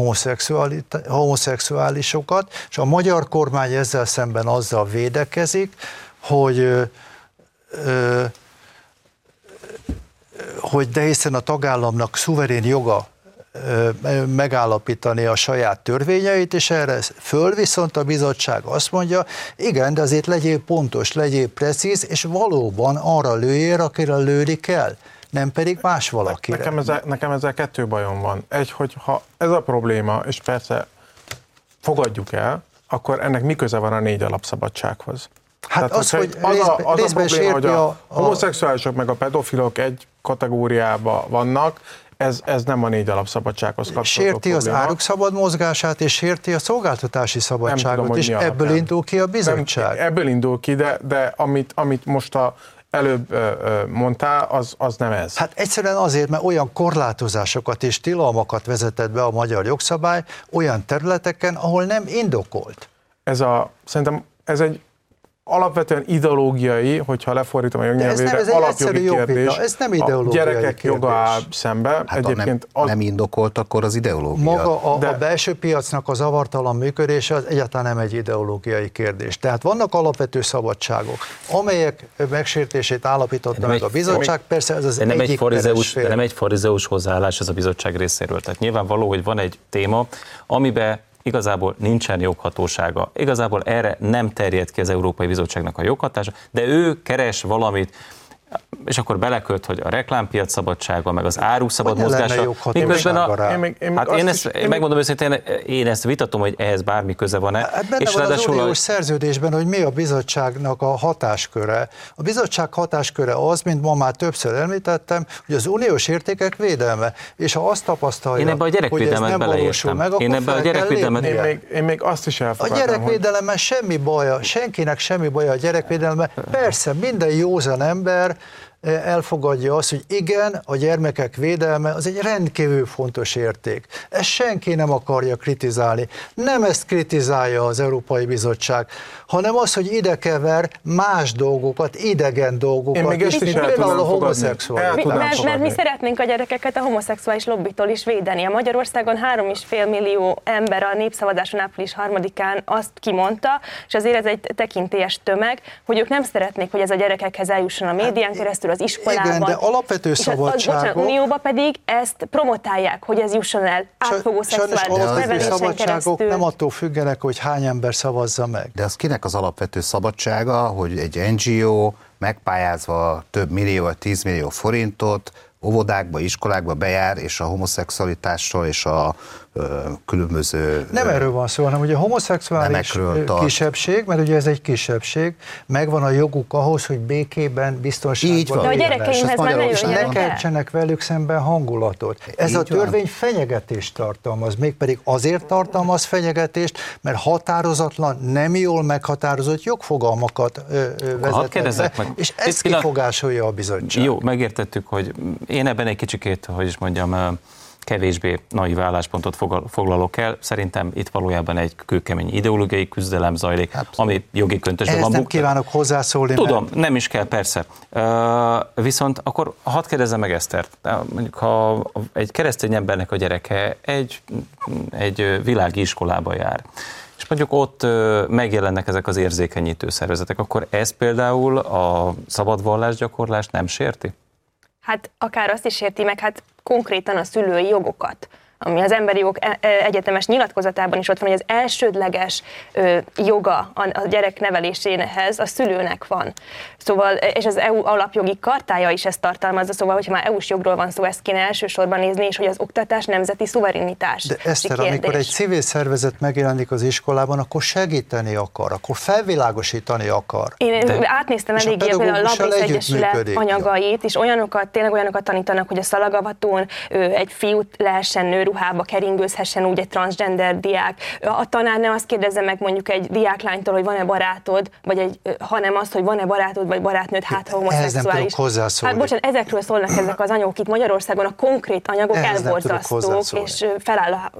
homoszexuálisokat, és a magyar kormány ezzel szemben azzal védekezik, hogy hogy de hiszen a tagállamnak szuverén joga megállapítani a saját törvényeit, és erre föl viszont a bizottság azt mondja, igen, de azért legyél pontos, legyél precíz, és valóban arra lőjél, akire lőni kell nem pedig más valakire.
Nekem ezzel, nekem ezzel kettő bajom van. Egy, hogy ha ez a probléma, és persze fogadjuk el, akkor ennek mi köze van a négy alapszabadsághoz?
Hát Tehát, az, hogy
az, a, az a probléma, hogy a, a homoszexuálisok meg a pedofilok egy kategóriába vannak, ez, ez nem a négy alapszabadsághoz kapcsolódó
Sérti probléma. az áruk szabad mozgását, és sérti a szolgáltatási szabadságot, tudom, és ebből indul ki a bizottság.
Nem, ebből indul ki, de, de amit, amit most a előbb mondtál, az, az nem ez.
Hát egyszerűen azért, mert olyan korlátozásokat és tilalmakat vezetett be a magyar jogszabály olyan területeken, ahol nem indokolt.
Ez a, szerintem ez egy alapvetően ideológiai, hogyha lefordítom a jognyelvére, ez alapjogi kérdés.
Ez nem ideológiai
A gyerekek kérdés. joga áll szembe.
Hát Egyébként nem, az... nem indokolt, akkor az ideológia.
Maga a, De... a belső piacnak az avartalan működése az egyáltalán nem egy ideológiai kérdés. Tehát vannak alapvető szabadságok, amelyek megsértését állapította meg egy, a bizottság, egy, persze ez az
nem
egyik
egy farizeus, nem egy farizeus hozzáállás ez a bizottság részéről. Tehát nyilvánvaló, hogy van egy téma, amiben igazából nincsen joghatósága. Igazából erre nem terjed ki az Európai Bizottságnak a joghatása, de ő keres valamit, és akkor belekölt, hogy a reklámpiac szabadsága, meg az áru szabad hogy mozgása. Miközben a, én, még, én, hát én, ezt, én megmondom őszintén, én ezt vitatom, hogy ehhez bármi köze van-e.
Hát benne és van az uniós a... szerződésben, hogy mi a bizottságnak a hatásköre. A bizottság hatásköre az, mint ma már többször említettem, hogy az uniós értékek védelme. És ha azt tapasztalja,
én ebbe a hogy ez nem valósul meg, akkor én ebbe a gyerekvédelmet...
Én még, én még azt is elfogadom.
A gyerekvédelemmel hogy... semmi baja, senkinek semmi baja a gyerekvédelme. Persze, minden józan ember elfogadja azt, hogy igen, a gyermekek védelme az egy rendkívül fontos érték. Ezt senki nem akarja kritizálni. Nem ezt kritizálja az Európai Bizottság, hanem az, hogy ide kever más dolgokat, idegen dolgokat. Én
még ezt is például a
homoszexuális. Mert, mert mi szeretnénk a gyerekeket a homoszexuális lobbitól is védeni. A Magyarországon 3,5 millió ember a népszavazáson április harmadikán azt kimondta, és azért ez egy tekintélyes tömeg, hogy ők nem szeretnék, hogy ez a gyerekekhez eljusson a médián hát, keresztül, az iskolában.
Igen, de alapvető szabadságok...
A, Unióba pedig ezt promotálják, hogy ez jusson el átfogó szexuális alapvető szabadságok keresztül.
nem attól függenek, hogy hány ember szavazza meg.
De az kinek az alapvető szabadsága, hogy egy NGO megpályázva több millió vagy tízmillió forintot óvodákba, iskolákba bejár, és a homoszexualitásról és a különböző...
Nem erről van szó, hanem ugye a homoszexuális
tart.
kisebbség, mert ugye ez egy kisebbség, megvan a joguk ahhoz, hogy békében, biztonságban
Így van.
De a gyerekeimhez
és
már
Magyarországon
ne keltsenek velük szemben hangulatot. Ez
Így
a
van.
törvény fenyegetést tartalmaz, mégpedig azért tartalmaz fenyegetést, mert határozatlan, nem jól meghatározott jogfogalmakat vezetett
kérdezzek
be,
meg.
és
pillanat-
kifogásolja a bizottság.
Jó, megértettük, hogy én ebben egy kicsikét, hogy is mondjam, kevésbé naiv álláspontot foglalok el. Szerintem itt valójában egy kőkemény ideológiai küzdelem zajlik, ami jogi köntösben van.
nem kívánok hozzászólni,
Tudom,
mert
nem is kell, persze. Uh, viszont akkor hadd kérdezzem meg Esztert. Mondjuk, ha egy keresztény embernek a gyereke egy, egy világi iskolába jár, és mondjuk ott megjelennek ezek az érzékenyítő szervezetek, akkor ez például a szabad vallásgyakorlást nem sérti?
Hát akár azt is érti meg, hát konkrétan a szülői jogokat ami az emberi jog e- e- egyetemes nyilatkozatában is ott van, hogy az elsődleges joga a, gyerek neveléséhez a szülőnek van. Szóval, és az EU alapjogi kartája is ezt tartalmazza, szóval, hogyha már EU-s jogról van szó, ezt kéne elsősorban nézni, és hogy az oktatás nemzeti szuverenitás.
De Eszter, amikor egy civil szervezet megjelenik az iskolában, akkor segíteni akar, akkor felvilágosítani akar.
Én
De-
átnéztem eléggé például a Labrész Egyesület anyagait, és olyanokat, tényleg olyanokat tanítanak, hogy a szalagavatón egy fiút lehessen nőruhába keringőzhessen úgy egy transgender diák. A tanár ne azt kérdezze meg mondjuk egy diáklánytól, hogy van-e barátod, vagy egy, hanem azt, hogy van-e barátod, vagy barátnőd, hát ha
Ehhez nem
homoszexuális. Hát bocsánat, ezekről szólnak ezek az anyagok itt Magyarországon, a konkrét anyagok
Ehhez nem
elborzasztók, és feláll a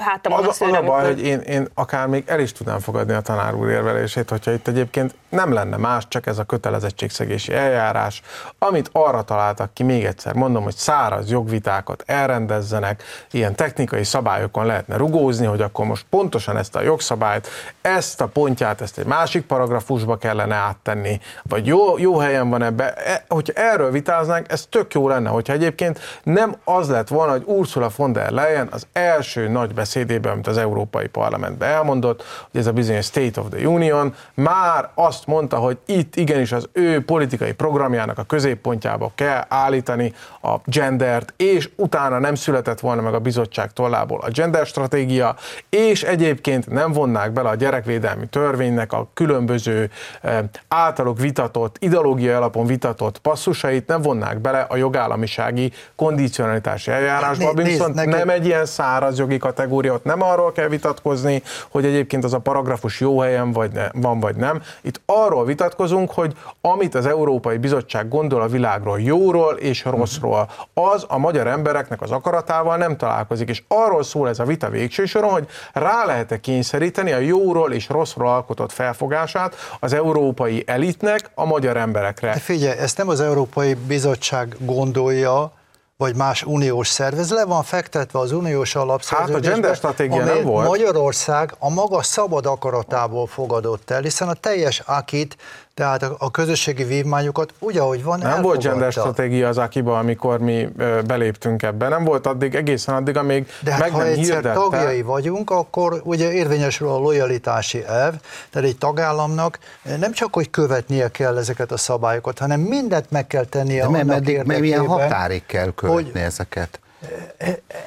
hátamon
Az,
a
az a baj, hogy én, én akár még el is tudnám fogadni a tanár úr érvelését, hogyha itt egyébként nem lenne más, csak ez a kötelezettségszegési eljárás, amit arra találtak ki, még egyszer mondom, hogy száraz jogvitákat elrendezzenek, ilyen technikai szabályokon lehetne rugózni, hogy akkor most pontosan ezt a jogszabályt, ezt a pontját, ezt egy másik paragrafusba kellene áttenni, vagy jó, jó helyen van ebbe. E, hogyha erről vitáznánk, ez tök jó lenne, hogyha egyébként nem az lett volna, hogy Ursula von der Leyen az első nagy beszédében, amit az Európai Parlamentben elmondott, hogy ez a bizonyos State of the Union, már azt mondta, hogy itt igenis az ő politikai programjának a középpontjába kell állítani a gendert, és utána nem született volna meg a bizottság tollából a gender stratégia, és egyébként nem vonnák bele a gyerekvédelmi törvénynek a különböző eh, általuk vitatott, ideológiai alapon vitatott passzusait, nem vonnák bele a jogállamisági kondicionalitási eljárásba,
Né- nézd,
viszont
neked-
nem egy ilyen száraz jogi kategória, ott nem arról kell vitatkozni, hogy egyébként az a paragrafus jó helyen vagy ne, van, vagy nem. Itt arról vitatkozunk, hogy amit az Európai Bizottság gondol a világról jóról és rosszról, az a magyar embereknek az akaratával nem találkozik, és arról szól ez a vita végső soron, hogy rá lehet-e kényszeríteni a jóról és rosszról alkotott felfogását az európai elitnek a magyar emberekre.
De figyelj, ezt nem az Európai Bizottság gondolja, vagy más uniós szervez, le van fektetve az uniós alapszerződésbe.
Hát a gender stratégia nem volt.
Magyarország a maga szabad akaratából fogadott el, hiszen a teljes akit, tehát a, a közösségi vívmányokat úgy, ahogy van,
Nem volt gender
elfogadta.
stratégia az Akiba, amikor mi ö, beléptünk ebbe. Nem volt addig, egészen addig, amíg
De hát
meg
ha
nem
egyszer
hirdette.
tagjai vagyunk, akkor ugye érvényesül a lojalitási elv, tehát egy tagállamnak nem csak, hogy követnie kell ezeket a szabályokat, hanem mindent meg kell tennie
De
annak
meddig, mert milyen
érdekében,
határig kell követni
hogy-
ezeket?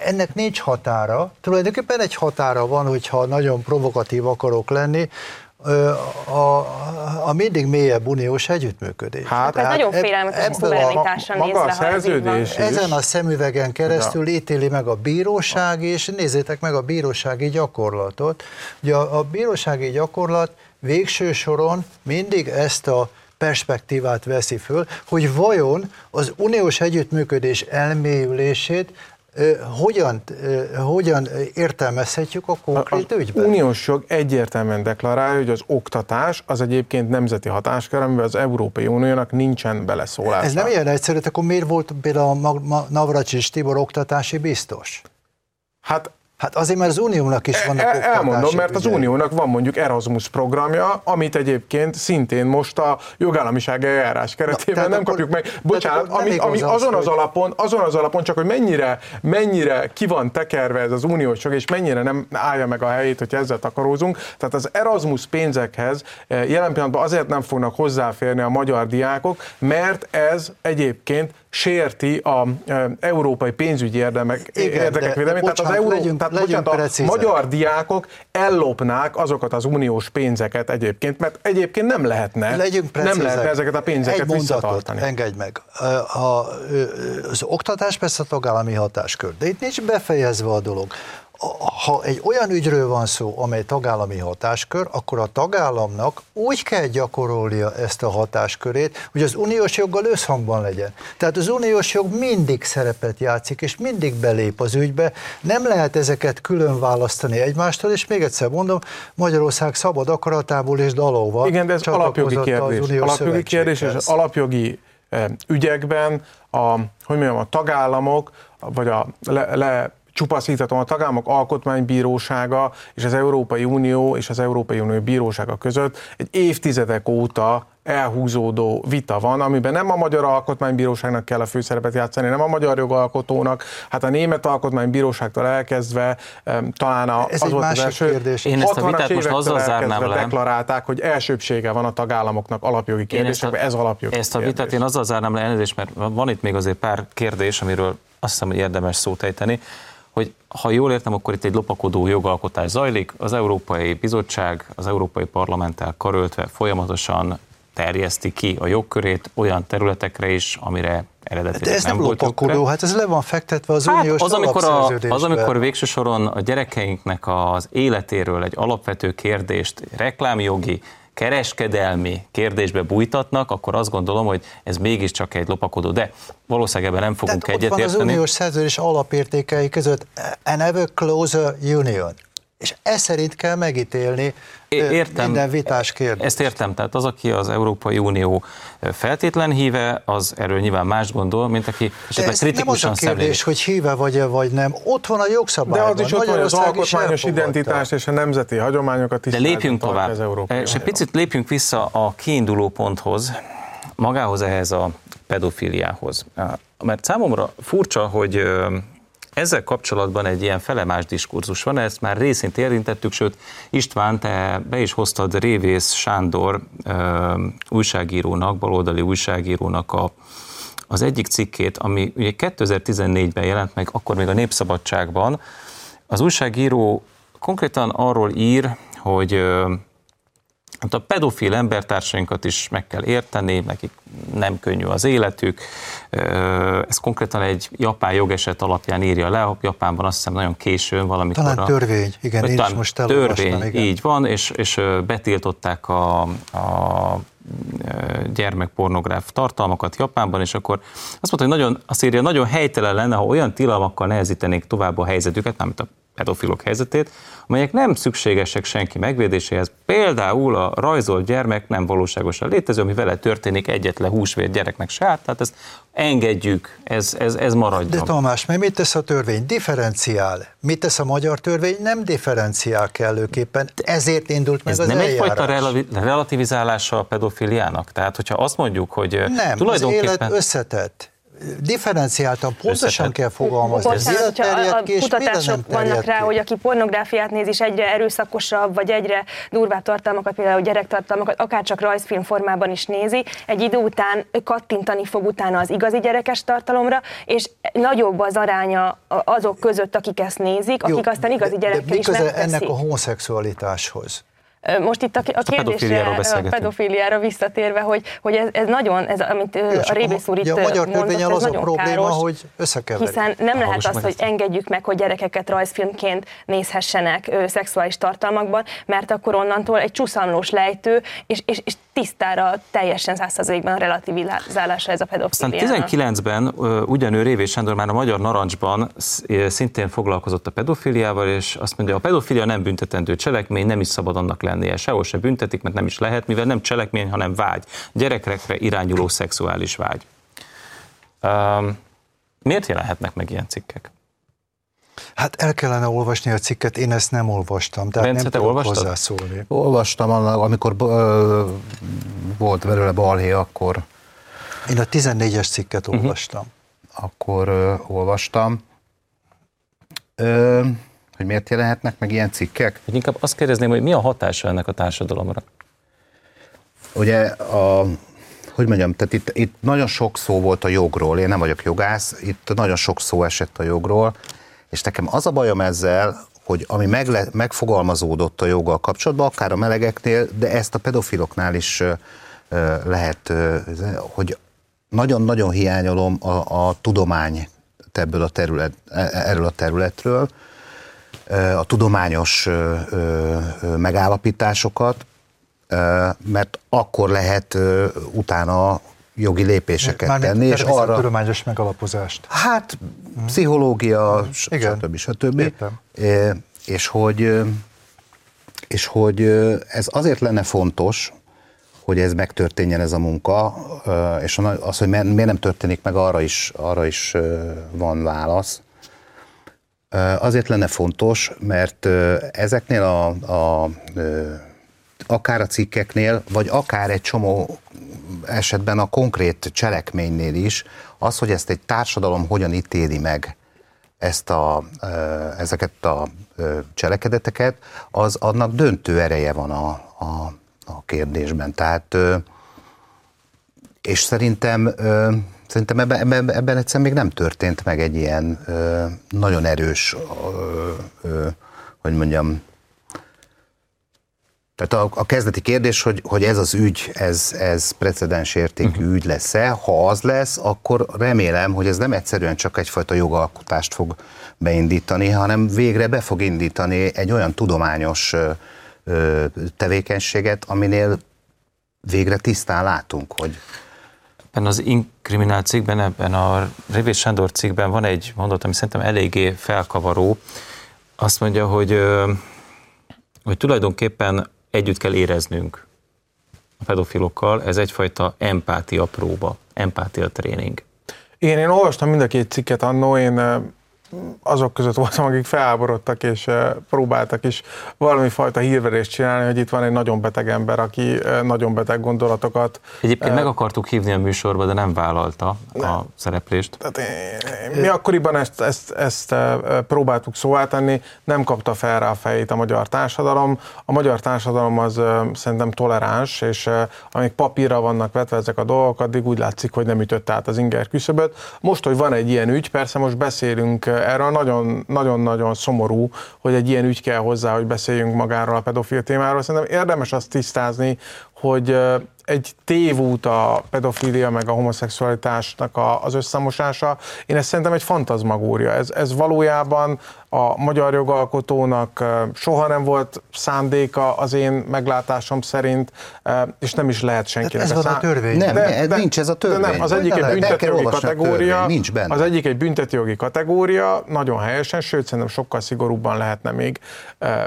ennek nincs határa. Tulajdonképpen egy határa van, hogyha nagyon provokatív akarok lenni, a, a mindig mélyebb uniós együttműködés.
Hát,
Ez
Tehát
nagyon
ebb-
félelmetes a
ebből
szuverenitással
maga a szerződés-
ezen a szemüvegen keresztül ítéli meg a bíróság, és nézzétek meg a bírósági gyakorlatot. Ugye a, a bírósági gyakorlat végső soron mindig ezt a perspektívát veszi föl, hogy vajon az uniós együttműködés elmélyülését hogyan, hogyan értelmezhetjük a konkrét
az
ügyben.
uniós jog egyértelműen deklarálja, hogy az oktatás az egyébként nemzeti hatáskör, amivel az Európai Uniónak nincsen beleszólása.
Ez nem ilyen egyszerű, akkor miért volt például a Navracsics Tibor oktatási biztos?
Hát
Hát azért, mert az uniónak is vannak
El, elmondom, mert az. Uniónak van mondjuk Erasmus programja, amit egyébként szintén most a jogállamiság eljárás keretében
tehát
nem
akkor-
kapjuk meg. Bocsánat, ami, ami azon az alapon, azon az alapon csak, hogy mennyire, mennyire ki van tekerve ez az uniós jog, és mennyire nem állja meg a helyét, hogy ezzel takarózunk. Tehát az Erasmus pénzekhez eh, jelen pillanatban azért nem fognak hozzáférni a magyar diákok, mert ez egyébként sérti a e, európai pénzügyi érdemek,
Igen,
érdekek
de
védelmét. Tehát az euró,
legyünk-
tehát
legyünk
bocsánat, a magyar diákok ellopnák azokat az uniós pénzeket egyébként, mert egyébként nem lehetne,
Legyünk
nem lehetne ezeket a pénzeket
Egy
visszatartani.
engedj meg. A, az oktatás persze tagállami hatáskör, de itt nincs befejezve a dolog. Ha egy olyan ügyről van szó, amely tagállami hatáskör, akkor a tagállamnak úgy kell gyakorolnia ezt a hatáskörét, hogy az uniós joggal összhangban legyen. Tehát az uniós jog mindig szerepet játszik, és mindig belép az ügybe. Nem lehet ezeket külön választani egymástól, és még egyszer mondom, Magyarország szabad akaratából és dalolva
Igen, de ez alapjogi
az
kérdés.
uniós
Alapjogi kérdés, és alapjogi eh, ügyekben a, hogy mondjam, a tagállamok, vagy a le, le csupaszíthatom, a tagállamok alkotmánybírósága és az Európai Unió és az Európai Unió bírósága között egy évtizedek óta elhúzódó vita van, amiben nem a Magyar Alkotmánybíróságnak kell a főszerepet játszani, nem a magyar jogalkotónak, hát a Német Alkotmánybíróságtól elkezdve talán a,
Ez
az
egy
volt az
másik
első
kérdés.
Én ezt a
60-as
vitát most azzal zárnám le.
deklarálták, hogy elsőbsége van a tagállamoknak alapjogi kérdésekben, ez alapjogi
ezt a
kérdés.
vitát én azzal zárnám le elnézést, mert van itt még azért pár kérdés, amiről azt hiszem, hogy érdemes szót ejteni, hogy ha jól értem, akkor itt egy lopakodó jogalkotás zajlik, az Európai Bizottság, az Európai Parlamenttel karöltve folyamatosan terjeszti ki a jogkörét olyan területekre is, amire eredetileg
De ez nem,
nem volt
lopakodó,
jogköre.
hát ez le van fektetve az
Hát
uniós
az, amikor, a, az, amikor végső soron a gyerekeinknek az életéről egy alapvető kérdést reklámjogi, kereskedelmi kérdésbe bújtatnak, akkor azt gondolom, hogy ez mégiscsak egy lopakodó. De valószínűleg ebben nem fogunk
Tehát ott van az
egyetérteni.
uniós szerződés alapértékei között an ever closer union. És ez szerint kell megítélni
értem.
minden vitás kérdést.
Ezt értem, tehát az, aki az Európai Unió feltétlen híve, az erről nyilván más gondol, mint aki
De
esetleg
ez nem az a
kritikusan szemléli.
kérdés, hogy híve vagy-e vagy nem. Ott van a
De
jogszabályban.
az is ott van, hogy az
is
alkotmányos identitást és a nemzeti hagyományokat
De
tiszteletben
lépjünk tovább,
az Európai
és egy picit lépjünk vissza a kiinduló ponthoz, magához ehhez a pedofiliához. Mert számomra furcsa, hogy ezzel kapcsolatban egy ilyen felemás diskurzus van, ezt már részint érintettük, sőt István, te be is hoztad Révész Sándor ö, újságírónak, baloldali újságírónak a, az egyik cikkét, ami ugye 2014-ben jelent meg, akkor még a Népszabadságban. Az újságíró konkrétan arról ír, hogy Hát a pedofil embertársainkat is meg kell érteni, nekik nem könnyű az életük. Ez konkrétan egy japán jogeset alapján írja le, a Japánban azt hiszem nagyon későn valamikor.
Talán
a-
törvény, igen, én is most
Törvény,
igen.
így van, és, és betiltották a, a gyermekpornográf tartalmakat Japánban, és akkor azt mondta, hogy nagyon, azt írja, nagyon helytelen lenne, ha olyan tilalmakkal nehezítenék tovább a helyzetüket, mármint a pedofilok helyzetét, amelyek nem szükségesek senki megvédéséhez. Például a rajzolt gyermek nem valóságosan létező, ami vele történik egyetlen húsvér gyereknek se át, tehát ezt engedjük, ez, ez, ez
De
maradjon.
Tamás, mert mit tesz a törvény? Differenciál. Mit tesz a magyar törvény? Nem differenciál kellőképpen. Ezért indult meg
Ez
az
nem
eljárás.
egyfajta relavi- relativizálása a pedofiliának? Tehát, hogyha azt mondjuk, hogy
Nem, az
tulajdonképpen...
élet összetett. Differenciáltan, pontosan
Összetett.
kell fogalmazni. Az
Bocsánat, hogyha a, kutatások vannak rá,
ki.
hogy aki pornográfiát néz, és egyre erőszakosabb, vagy egyre durvább tartalmakat, például gyerektartalmakat, akár csak rajzfilm formában is nézi, egy idő után kattintani fog utána az igazi gyerekes tartalomra, és nagyobb az aránya azok között, akik ezt nézik, akik aztán igazi
de, de
gyerekkel
mi
is
ennek a homoszexualitáshoz?
Most itt a, a kérdésre, a
beszélgetünk.
pedofiliára visszatérve, hogy, hogy ez, ez nagyon, ez, amit
Jó,
a
csak
Révész úr itt
a magyar
mondott, ez
az a
nagyon
probléma,
káros,
hogy összekeverik.
Hiszen nem lehet
Hallgass
az,
meg
hogy engedjük meg, hogy gyerekeket rajzfilmként nézhessenek ö, szexuális tartalmakban, mert akkor onnantól egy csúszamlós lejtő, és, és, és tisztára teljesen százszerzalékban relativizálása ez a
Aztán
pedofiliának.
19-ben ö, ugyanő Révés Sándor már a Magyar Narancsban szintén foglalkozott a pedofiliával, és azt mondja, a pedofilia nem büntetendő cselekmény, nem is szabad annak lennie. Sehol se büntetik, mert nem is lehet, mivel nem cselekmény, hanem vágy. Gyerekekre irányuló szexuális vágy. Um, miért jelenhetnek meg ilyen cikkek?
Hát el kellene olvasni a cikket, én ezt nem olvastam, tehát
Bence,
nem
te
tudok
olvastad?
hozzászólni.
Olvastam, annak, amikor ö, volt belőle balhé, akkor,
Én a 14-es cikket
Mhm.
olvastam.
akkor ö, olvastam. Ö, hogy miért jelenhetnek meg ilyen cikkek?
Hogy inkább azt kérdezném, hogy mi a hatása ennek a társadalomra?
Ugye a hogy mondjam, tehát itt, itt nagyon sok szó volt a jogról, én nem vagyok jogász, itt nagyon sok szó esett a jogról, és nekem az a bajom ezzel, hogy ami megle, megfogalmazódott a joggal kapcsolatban, akár a melegeknél, de ezt a pedofiloknál is lehet, hogy nagyon-nagyon hiányolom a, a tudomány ebből a terület, e, e, erről a területről, a tudományos megállapításokat, mert akkor lehet utána jogi lépéseket
Mármint
tenni.
És arra tudományos megalapozást.
Hát, pszichológia, Igen. stb. stb. Értem. És hogy, és hogy ez azért lenne fontos, hogy ez megtörténjen ez a munka, és az, hogy miért nem történik meg, arra is, arra is van válasz. Azért lenne fontos, mert ezeknél a, a akár a cikkeknél, vagy akár egy csomó esetben a konkrét cselekménynél is, az, hogy ezt egy társadalom hogyan ítéli meg ezt a, ezeket a cselekedeteket, az annak döntő ereje van a, a, a kérdésben. Tehát, és szerintem, szerintem ebben, ebben, ebben még nem történt meg egy ilyen nagyon erős, hogy mondjam, tehát a, a kezdeti kérdés, hogy, hogy ez az ügy, ez, ez precedens értékű uh-huh. ügy lesz-e. Ha az lesz, akkor remélem, hogy ez nem egyszerűen csak egyfajta jogalkotást fog beindítani, hanem végre be fog indítani egy olyan tudományos ö, tevékenységet, aminél végre tisztán látunk, hogy...
Ebben az inkriminált cikkben, ebben a Révés Sándor cikkben van egy mondat, ami szerintem eléggé felkavaró. Azt mondja, hogy, hogy tulajdonképpen együtt kell éreznünk a pedofilokkal, ez egyfajta empátia próba, empátia tréning.
Én, én olvastam mind a két cikket annó, én azok között voltam, akik felháborodtak és próbáltak is valami fajta hírverést csinálni, hogy itt van egy nagyon beteg ember, aki nagyon beteg gondolatokat.
Egyébként meg akartuk hívni a műsorba, de nem vállalta nem. a szereplést. Tehát
mi akkoriban ezt, ezt, ezt próbáltuk szóvá tenni, nem kapta fel rá a fejét a magyar társadalom. A magyar társadalom az szerintem toleráns, és amíg papírra vannak vetve ezek a dolgok, addig úgy látszik, hogy nem ütött át az inger küszöböt. Most, hogy van egy ilyen ügy, persze most beszélünk erről nagyon-nagyon szomorú, hogy egy ilyen ügy kell hozzá, hogy beszéljünk magáról a pedofil témáról. Szerintem érdemes azt tisztázni, hogy egy tévút a pedofília meg a homoszexualitásnak a, az összemosása. Én ezt szerintem egy fantazmagória. Ez, ez valójában a magyar jogalkotónak soha nem volt szándéka az én meglátásom szerint, és nem is lehet senki.
Ez van a törvény.
Nem, de, de, nincs ez a törvény. De nem,
az egyik egy büntetőjogi kategória. Nincs benne. Az egyik egy büntetőjogi kategória, nagyon helyesen, sőt szerintem sokkal szigorúbban lehetne még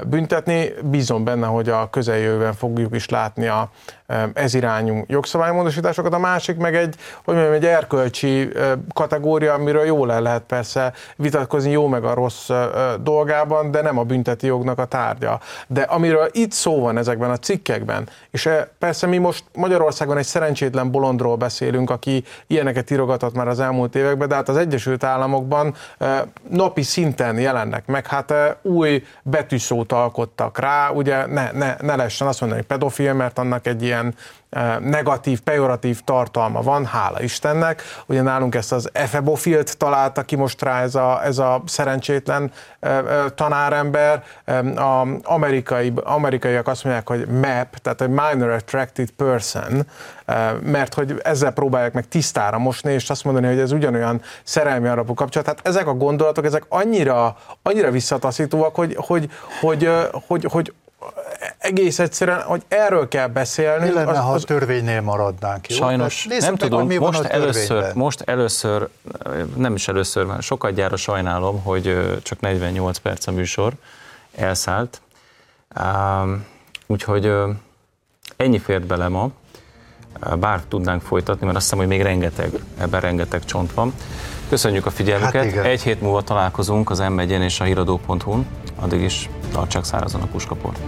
büntetni. Bízom benne, hogy a közeljövőben fogjuk is látni a ez irányú jogszabálymódosításokat, a másik meg egy, hogy mondjam, egy erkölcsi kategória, amiről jól el lehet persze vitatkozni jó meg a rossz dolgában, de nem a bünteti jognak a tárgya. De amiről itt szó van ezekben a cikkekben, és persze mi most Magyarországon egy szerencsétlen bolondról beszélünk, aki ilyeneket írogatott már az elmúlt években, de hát az Egyesült Államokban napi szinten jelennek meg, hát új betűszót alkottak rá, ugye ne, ne, ne lehessen azt mondani pedofil, mert annak egy ilyen negatív, pejoratív tartalma van, hála Istennek. Ugye nálunk ezt az efebofilt találta ki most rá ez a, ez a szerencsétlen tanárember. A amerikai, amerikaiak azt mondják, hogy MAP, tehát egy Minor Attracted Person, mert hogy ezzel próbálják meg tisztára mosni, és azt mondani, hogy ez ugyanolyan szerelmi alapú kapcsolat. Tehát ezek a gondolatok, ezek annyira, annyira visszataszítóak, hogy, hogy, hogy, hogy, hogy, hogy egész egyszerűen, hogy erről kell beszélni.
Mi lenne, az, ha a törvénynél maradnánk?
Jó? Sajnos, nem meg, tudom, mi most, először, most először, nem is először, mert sokat gyára sajnálom, hogy csak 48 perc a műsor elszállt. Úgyhogy ennyi fért bele ma, bár tudnánk folytatni, mert azt hiszem, hogy még rengeteg, ebben rengeteg csont van. Köszönjük a figyelmüket. Hát Egy hét múlva találkozunk az m és a híradó.hu-n. Addig is tartsák szárazon a puskaport.